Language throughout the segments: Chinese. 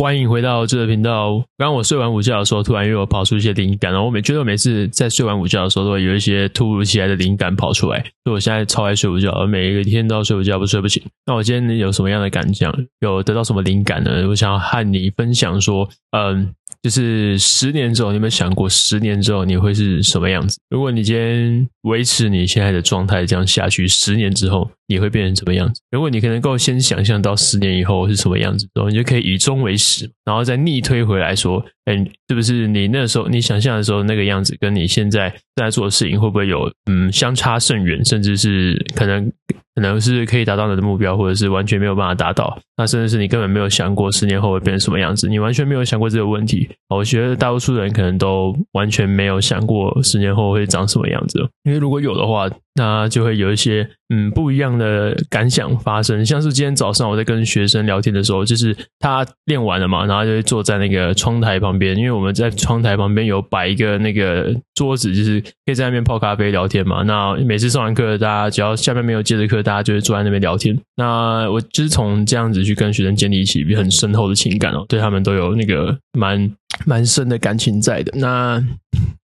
欢迎回到这个频道。刚刚我睡完午觉的时候，突然又有跑出一些灵感，然后我每觉得每次在睡完午觉的时候，都会有一些突如其来的灵感跑出来。所以我现在超爱睡午觉，每一个天都要睡午觉，不睡不醒。那我今天有什么样的感想？有得到什么灵感呢？我想要和你分享说，嗯。就是十年之后，你有没有想过十年之后你会是什么样子？如果你今天维持你现在的状态这样下去，十年之后你会变成什么样子？如果你可能够先想象到十年以后是什么样子，然后你就可以以终为始，然后再逆推回来说，哎，是不是你那时候你想象的时候那个样子，跟你现在在做的事情会不会有嗯相差甚远，甚至是可能？可能是可以达到你的目标，或者是完全没有办法达到。那甚至是你根本没有想过十年后会变成什么样子，你完全没有想过这个问题。我觉得大多数人可能都完全没有想过十年后会长什么样子。因为如果有的话，那就会有一些嗯不一样的感想发生。像是今天早上我在跟学生聊天的时候，就是他练完了嘛，然后就会坐在那个窗台旁边，因为我们在窗台旁边有摆一个那个桌子，就是可以在那边泡咖啡聊天嘛。那每次上完课，大家只要下面没有接着课，大家就会坐在那边聊天。那我就是从这样子去跟学生建立起很深厚的情感哦，对他们都有那个蛮蛮深的感情在的。那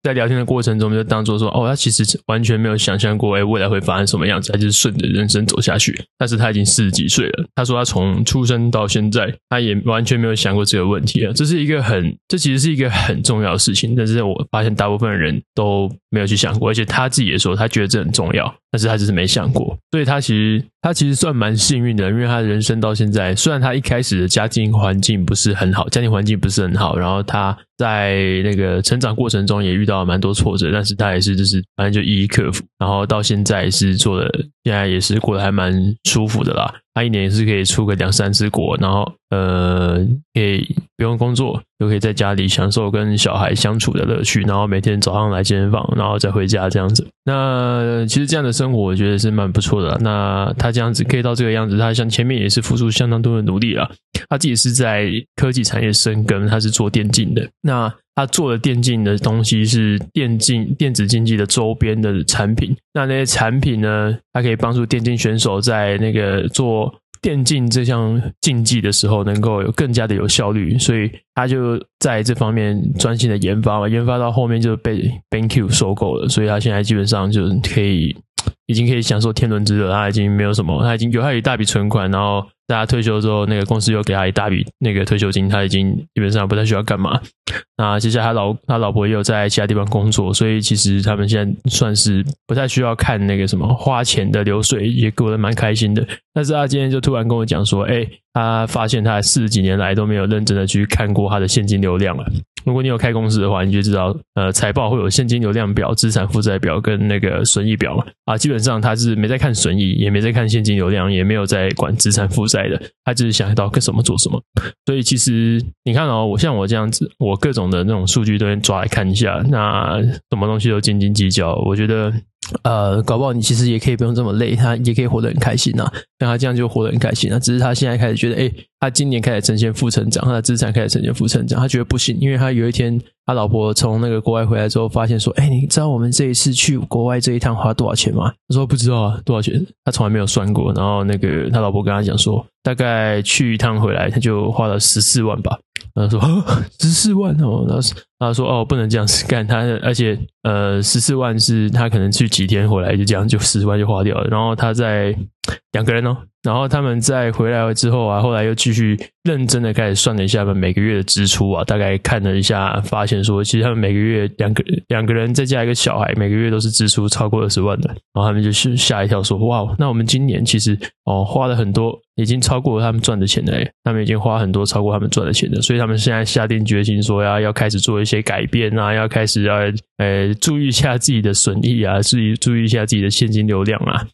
在聊天的过程中，就当做说，哦，他其实完全没有想象过，哎，未来会发生什么样子，他就是顺着人生走下去。但是他已经四十几岁了，他说他从出生到现在，他也完全没有想过这个问题啊。这是一个很，这其实是一个很重要的事情。但是我发现大部分人都没有去想过，而且他自己也说，他觉得这很重要。但是他只是没想过，所以他其实他其实算蛮幸运的，因为他的人生到现在，虽然他一开始的家境环境不是很好，家庭环境不是很好，然后他在那个成长过程中也遇到了蛮多挫折，但是他也是就是反正就一一克服，然后到现在是做的，现在也是过得还蛮舒服的啦。他一年也是可以出个两三次国，然后呃，可以不用工作，就可以在家里享受跟小孩相处的乐趣，然后每天早上来健身房，然后再回家这样子。那其实这样的生活，我觉得是蛮不错的。那他这样子可以到这个样子，他像前面也是付出相当多的努力啦。他自己是在科技产业深耕，他是做电竞的。那他做的电竞的东西是电竞电子竞技的周边的产品。那那些产品呢，它可以帮助电竞选手在那个做电竞这项竞技的时候，能够有更加的有效率。所以他就在这方面专心的研发嘛，研发到后面就被 BenQ 收购了。所以他现在基本上就可以，已经可以享受天伦之乐。他已经没有什么，他已经有他一大笔存款，然后。大家退休之后，那个公司又给他一大笔那个退休金，他已经基本上不太需要干嘛。那接下来他老他老婆也有在其他地方工作，所以其实他们现在算是不太需要看那个什么花钱的流水，也过得蛮开心的。但是他今天就突然跟我讲说，哎，他发现他四十几年来都没有认真的去看过他的现金流量了。如果你有开公司的话，你就知道，呃，财报会有现金流量表、资产负债表跟那个损益表嘛。啊，基本上他是没在看损益，也没在看现金流量，也没有在管资产负债的，他只是想到干什么做什么。所以其实你看哦，我像我这样子，我各种的那种数据都抓来看一下，那什么东西都斤斤计较，我觉得。呃，搞不好你其实也可以不用这么累，他也可以活得很开心呐、啊。像他这样就活得很开心啊。只是他现在开始觉得，哎，他今年开始呈现负成长，他的资产开始呈现负成长，他觉得不行，因为他有一天他老婆从那个国外回来之后，发现说，哎，你知道我们这一次去国外这一趟花多少钱吗？他说不知道啊，多少钱？他从来没有算过。然后那个他老婆跟他讲说，大概去一趟回来他就花了十四万吧。他说十四万哦，然后他说哦，不能这样子干他，而且呃十四万是他可能去几天回来就这样就十万就花掉了，然后他在两个人哦。然后他们在回来了之后啊，后来又继续认真的开始算了一下他们每个月的支出啊，大概看了一下，发现说其实他们每个月两个两个人再加一个小孩，每个月都是支出超过二十万的。然后他们就是吓一跳说，哇，那我们今年其实哦花了很多，已经超过他们赚的钱了。他们已经花很多超过他们赚的钱了，所以他们现在下定决心说要要开始做一些改变啊，要开始要呃注意一下自己的损益啊，注意注意一下自己的现金流量啊。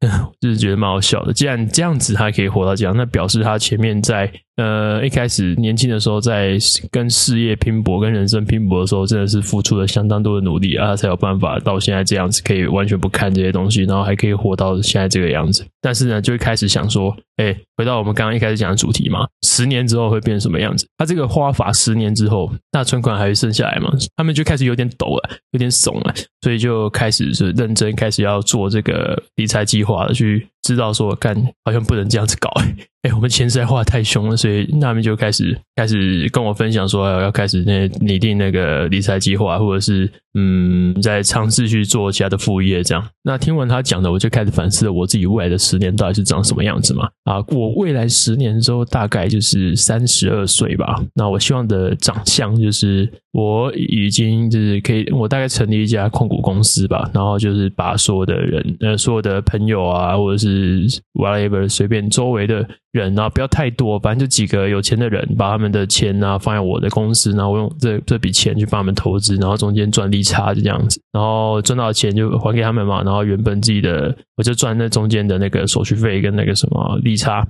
就是觉得蛮好笑的。既然这样子他可以活到这样，那表示他前面在呃一开始年轻的时候，在跟事业拼搏、跟人生拼搏的时候，真的是付出了相当多的努力啊，他才有办法到现在这样子，可以完全不看这些东西，然后还可以活到现在这个样子。但是呢，就会开始想说，哎，回到我们刚刚一开始讲的主题嘛，十年之后会变成什么样子？他这个花法十年之后，那存款还会剩下来吗？他们就开始有点抖了，有点怂了，所以就开始是认真开始要做这个理财计划了，去知道说，干好像不能这样子搞，哎、我们钱在花太凶了，所以那边就开始开始跟我分享说，要开始那拟定那个理财计划，或者是嗯，在尝试去做其他的副业这样。那听完他讲的，我就开始反思了我自己未来的十年到底是长什么样子嘛？啊，我未来十年之后大概就是三十二岁吧。那我希望的长相就是我已经就是可以，我大概成立一家控股公司吧，然后就是把所有的人呃，所有的朋友啊，或者是是 whatever，随便周围的人啊，不要太多，反正就几个有钱的人，把他们的钱啊放在我的公司，然后我用这这笔钱去帮他们投资，然后中间赚利差就这样子，然后赚到钱就还给他们嘛，然后原本自己的我就赚那中间的那个手续费跟那个什么利差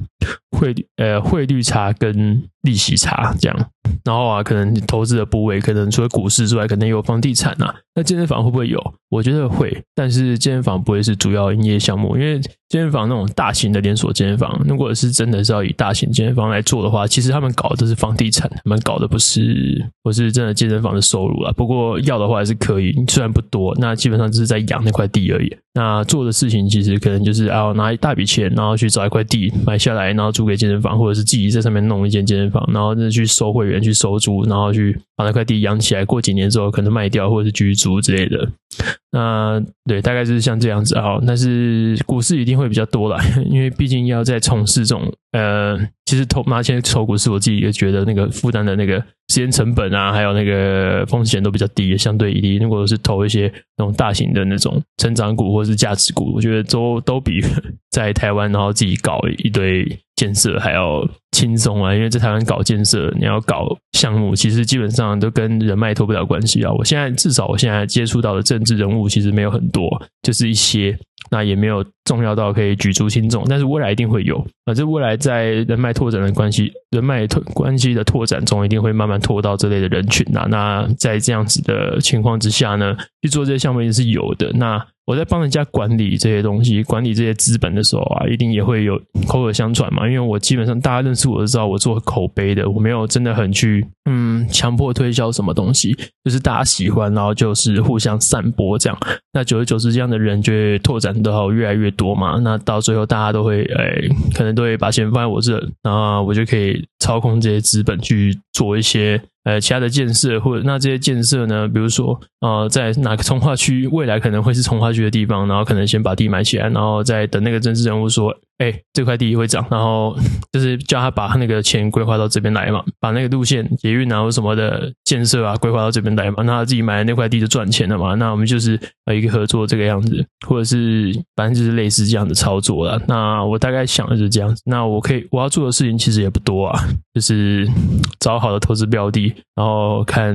汇率呃汇率差跟利息差这样，然后啊可能投资的部位可能除了股市之外，可能有房地产啊，那健身房会不会有？我觉得会，但是健身房不会是主要营业项目，因为健身房那种大型的连锁健身房，如果是真的是要以大型健身房来做的话，其实他们搞的都是房地产，他们搞的不是不是真的健身房的收入啊。不过要的话还是可以，虽然不多，那基本上就是在养那块地而已。那做的事情其实可能就是啊，拿一大笔钱，然后去找一块地买下来，然后租给健身房，或者是自己在上面弄一间健身房，然后就去收会员，去收租，然后去把那块地养起来，过几年之后可能卖掉，或者是居住之类的。那对，大概就是像这样子啊。但是股市一定会比较多啦，因为毕竟要在从事这种呃，其实投拿钱投股市，我自己也觉得那个负担的那个时间成本啊，还有那个风险都比较低，相对低如果是投一些那种大型的那种成长股或者是价值股，我觉得都都比 在台湾然后自己搞一堆建设还要轻松啊。因为在台湾搞建设，你要搞项目，其实基本上都跟人脉脱不了关系啊。我现在至少我现在接触到的政治人物其实没有很多，就是一些。那也没有重要到可以举足轻重，但是未来一定会有啊！这未来在人脉拓展的关系、人脉拓关系的拓展中，一定会慢慢拓到这类的人群呐。那在这样子的情况之下呢，去做这些项目也是有的。那我在帮人家管理这些东西、管理这些资本的时候啊，一定也会有口耳相传嘛。因为我基本上大家认识我都知道，我做口碑的，我没有真的很去嗯强迫推销什么东西，就是大家喜欢，然后就是互相散播这样。那久而久之，这样的人就会拓展到越来越多嘛。那到最后，大家都会哎，可能都会把钱放在我这，然后我就可以操控这些资本去做一些。呃，其他的建设或者那这些建设呢，比如说呃，在哪个 从化区，未来可能会是从化区的地方，然后可能先把地买起来，然后再等那个政治人物说。哎，这块地会涨，然后 就是叫他把那个钱规划到这边来嘛，把那个路线、捷运啊或什么的建设啊规划到这边来嘛，那他自己买的那块地就赚钱了嘛。那我们就是呃一个合作这个样子，或者是反正就是类似这样的操作了。那我大概想的是这样子。那我可以我要做的事情其实也不多啊，就是 找好的投资标的，然后看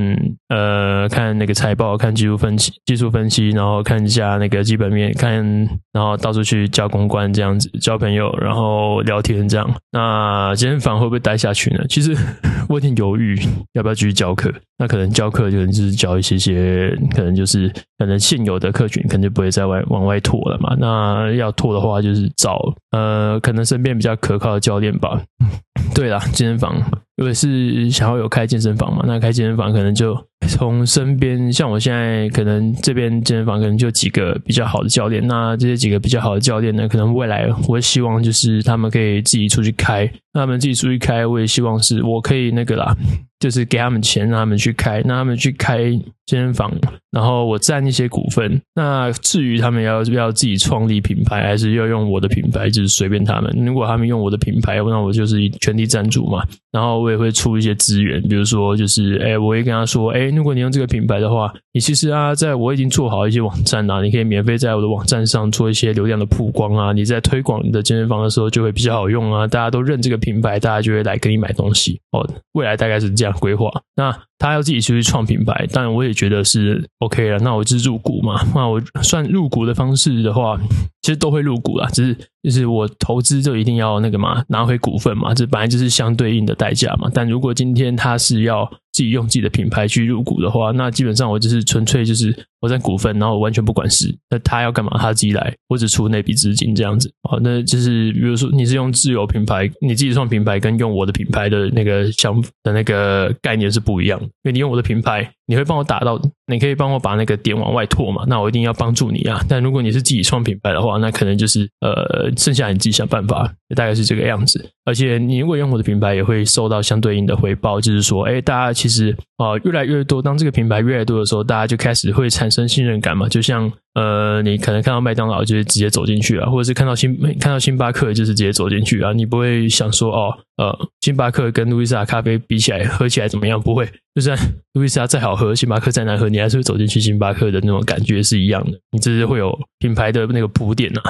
呃看那个财报，看技术分析、技术分析，然后看一下那个基本面，看然后到处去交公关这样子，交朋友。然后聊天这样，那健身房会不会待下去呢？其实 我有点犹豫，要不要继续教课？那可能教课就就是教一些些，可能就是可能现有的客群，肯定不会再外往外拓了嘛。那要拓的话，就是找呃，可能身边比较可靠的教练吧。对啦，健身房，如果是想要有开健身房嘛，那开健身房可能就从身边，像我现在可能这边健身房可能就几个比较好的教练，那这些几个比较好的教练呢，可能未来我希望就是他们可以自己出去开，那他们自己出去开，我也希望是我可以那个啦。就是给他们钱，让他们去开，让他们去开健身房，然后我占一些股份。那至于他们要不要自己创立品牌，还是要用我的品牌，就是随便他们。如果他们用我的品牌，那我就是全力赞助嘛。然后我也会出一些资源，比如说就是，哎，我会跟他说，哎，如果你用这个品牌的话，你其实啊，在我已经做好一些网站啊，你可以免费在我的网站上做一些流量的曝光啊。你在推广你的健身房的时候就会比较好用啊，大家都认这个品牌，大家就会来跟你买东西。哦，未来大概是这样。规划，那他要自己出去创品牌，当然我也觉得是 OK 了。那我就是入股嘛，那我算入股的方式的话，其实都会入股啦，只是就是我投资就一定要那个嘛，拿回股份嘛，这本来就是相对应的代价嘛。但如果今天他是要自己用自己的品牌去入股的话，那基本上我就是纯粹就是。我占股份，然后我完全不管事，那他要干嘛他自己来，我只出那笔资金这样子。好，那就是比如说你是用自有品牌，你自己创品牌跟用我的品牌的那个想的那个概念是不一样的，因为你用我的品牌。你会帮我打到，你可以帮我把那个点往外拓嘛？那我一定要帮助你啊！但如果你是自己创品牌的话，那可能就是呃，剩下你自己想办法，大概是这个样子。而且你如果用我的品牌，也会收到相对应的回报，就是说，哎，大家其实啊、越来越多，当这个品牌越来越多的时候，大家就开始会产生真信任感嘛。就像呃，你可能看到麦当劳，就是直接走进去啊，或者是看到星看到星巴克，就是直接走进去啊，你不会想说哦。呃，星巴克跟路易莎咖啡比起来，喝起来怎么样？不会，就算 路易莎再好喝，星巴克再难喝，你还是会走进去星巴克的那种感觉是一样的。你这是会有品牌的那个铺垫呐。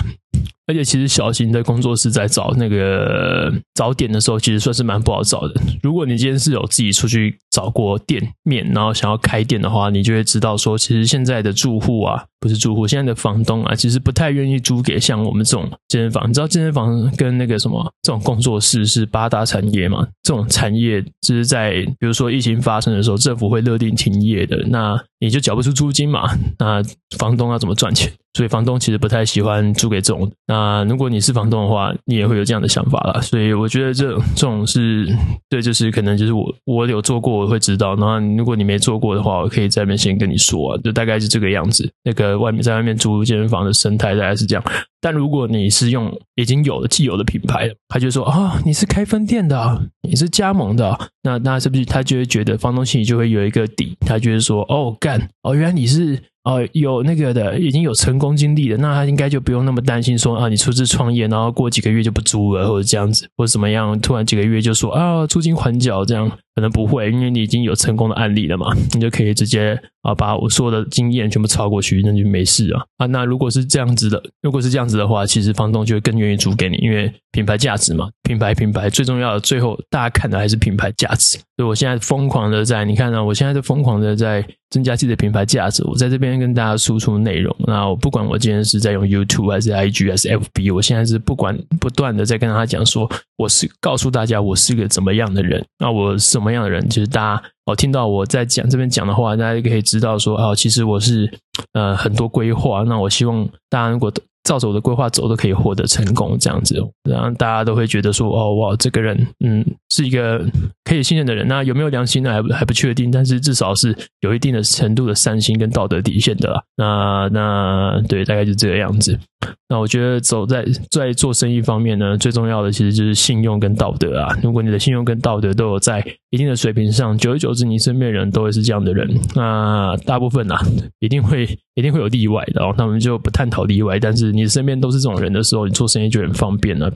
而且其实小型的工作室在找那个找点的时候，其实算是蛮不好找的。如果你今天是有自己出去找过店面，然后想要开店的话，你就会知道说，其实现在的住户啊，不是住户，现在的房东啊，其实不太愿意租给像我们这种健身房。你知道健身房跟那个什么这种工作室是八大产业嘛？这种产业就是在比如说疫情发生的时候，政府会勒令停业的，那你就缴不出租金嘛？那房东要怎么赚钱？所以房东其实不太喜欢租给这种。那如果你是房东的话，你也会有这样的想法啦。所以我觉得这这种是对，就是可能就是我我有做过，我会知道。然后如果你没做过的话，我可以在那边先跟你说啊，就大概是这个样子。那个外面在外面租健身房的生态大概是这样。但如果你是用已经有的既有的品牌，他就说啊、你是开分店的、你是加盟的、那那是不是他就会觉得房东心里就会有一个底？他就是说哦干哦，原来你是。哦，有那个的，已经有成功经历的，那他应该就不用那么担心说啊，你出资创业，然后过几个月就不租了，或者这样子，或者怎么样，突然几个月就说啊，租金还缴这样。可能不会，因为你已经有成功的案例了嘛，你就可以直接啊把我说的经验全部抄过去，那就没事啊啊。那如果是这样子的，如果是这样子的话，其实房东就会更愿意租给你，因为品牌价值嘛，品牌品牌最重要的，最后大家看的还是品牌价值。所以我现在疯狂的在，你看呢、啊，我现在在疯狂的在增加自己的品牌价值。我在这边跟大家输出内容，那我不管我今天是在用 YouTube 还是 IG 还是 FB，我现在是不管不断的在跟他讲说，我是告诉大家我是个怎么样的人，那我什么。什么样的人？就是大家哦，听到我在讲这边讲的话，大家就可以知道说哦，其实我是呃很多规划。那我希望大家如果照着我的规划走，都可以获得成功，这样子，然后大家都会觉得说哦哇，这个人嗯是一个可以信任的人。那有没有良心呢？还还不确定，但是至少是有一定的程度的善心跟道德底线的啦。那那对，大概就这个样子。那我觉得走在在做生意方面呢，最重要的其实就是信用跟道德啊。如果你的信用跟道德都有在一定的水平上，久而久之，你身边人都会是这样的人。那大部分啊，一定会一定会有例外的哦。那我们就不探讨例外。但是你身边都是这种人的时候，你做生意就很方便了。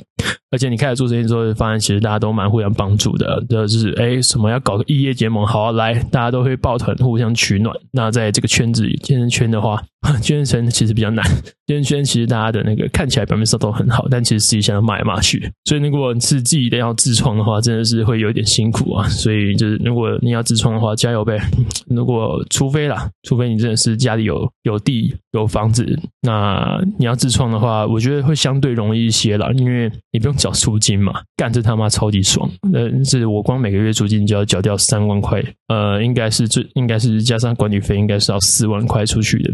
而且你开始做生意之后，发现其实大家都蛮互相帮助的。就是哎，什么要搞个异业结盟，好啊，来，大家都会抱团互相取暖。那在这个圈子里，健身圈的话，健身圈其实比较难。健身圈其实大家的那个看起来表面上都很好，但其实实际上骂来骂去。所以如果你是自己的要自创的话，真的是会有一点辛苦啊。所以就是如果你要自创的话，加油呗。如果除非啦，除非你真的是家里有有地有房子，那你要自创的话，我觉得会相对容易一些啦，因为你不用缴租金嘛，干这他妈超级爽。呃，是我光每个月租金就要缴掉三万块，呃，应该是最应该是加上管理费，应该是要四万块出去的。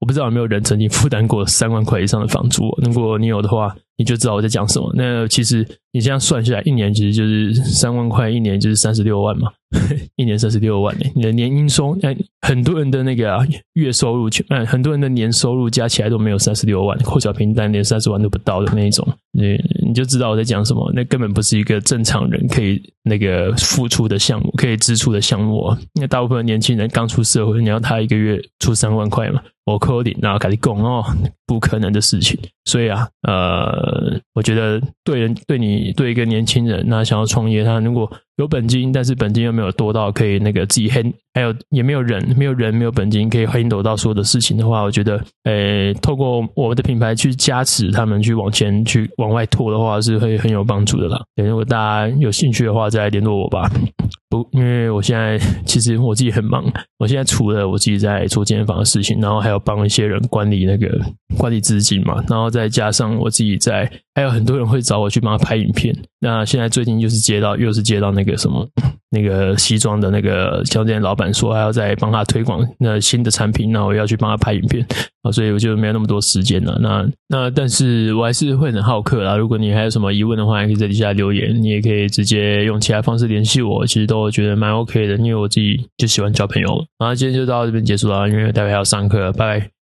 我不知道有没有人曾经负担过三万块以上的房租，如果你有的话，你就知道我在讲什么。那其实你这样算下来，一年其实就是三万块，一年就是三十六万嘛，一年三十六万呢。你的年应收，很多人的那个、啊、月收入，嗯，很多人的年收入加起来都没有三十六万，扣小平单连三十万都不到的那一种，你你就知道我在讲什么。那根本不是一个正常人可以那个付出的项目，可以支出的项目。因为大部分年轻人刚出社会，你要他一个月出三万块嘛。我扣你，然后开始供哦，不可能的事情。所以啊，呃，我觉得对人对你对一个年轻人，那想要创业，他如果有本金，但是本金又没有多到可以那个自己黑还有也没有人，没有人，没有本金可以黑走到所有的事情的话，我觉得，呃，透过我们的品牌去加持他们去往前去往外拓的话，是会很有帮助的啦。如果大家有兴趣的话，再来联络我吧。因为我现在其实我自己很忙，我现在除了我自己在做健身房的事情，然后还要帮一些人管理那个管理资金嘛，然后再加上我自己在，还有很多人会找我去帮他拍影片。那现在最近就是接到，又是接到那个什么。那个西装的那个酒店老板说还要再帮他推广那新的产品，那我要去帮他拍影片啊，所以我就没有那么多时间了。那那但是我还是会很好客啦。如果你还有什么疑问的话，也可以在底下留言，你也可以直接用其他方式联系我，其实都觉得蛮 OK 的，因为我自己就喜欢交朋友。然后今天就到这边结束了，因为待会还要上课，拜拜。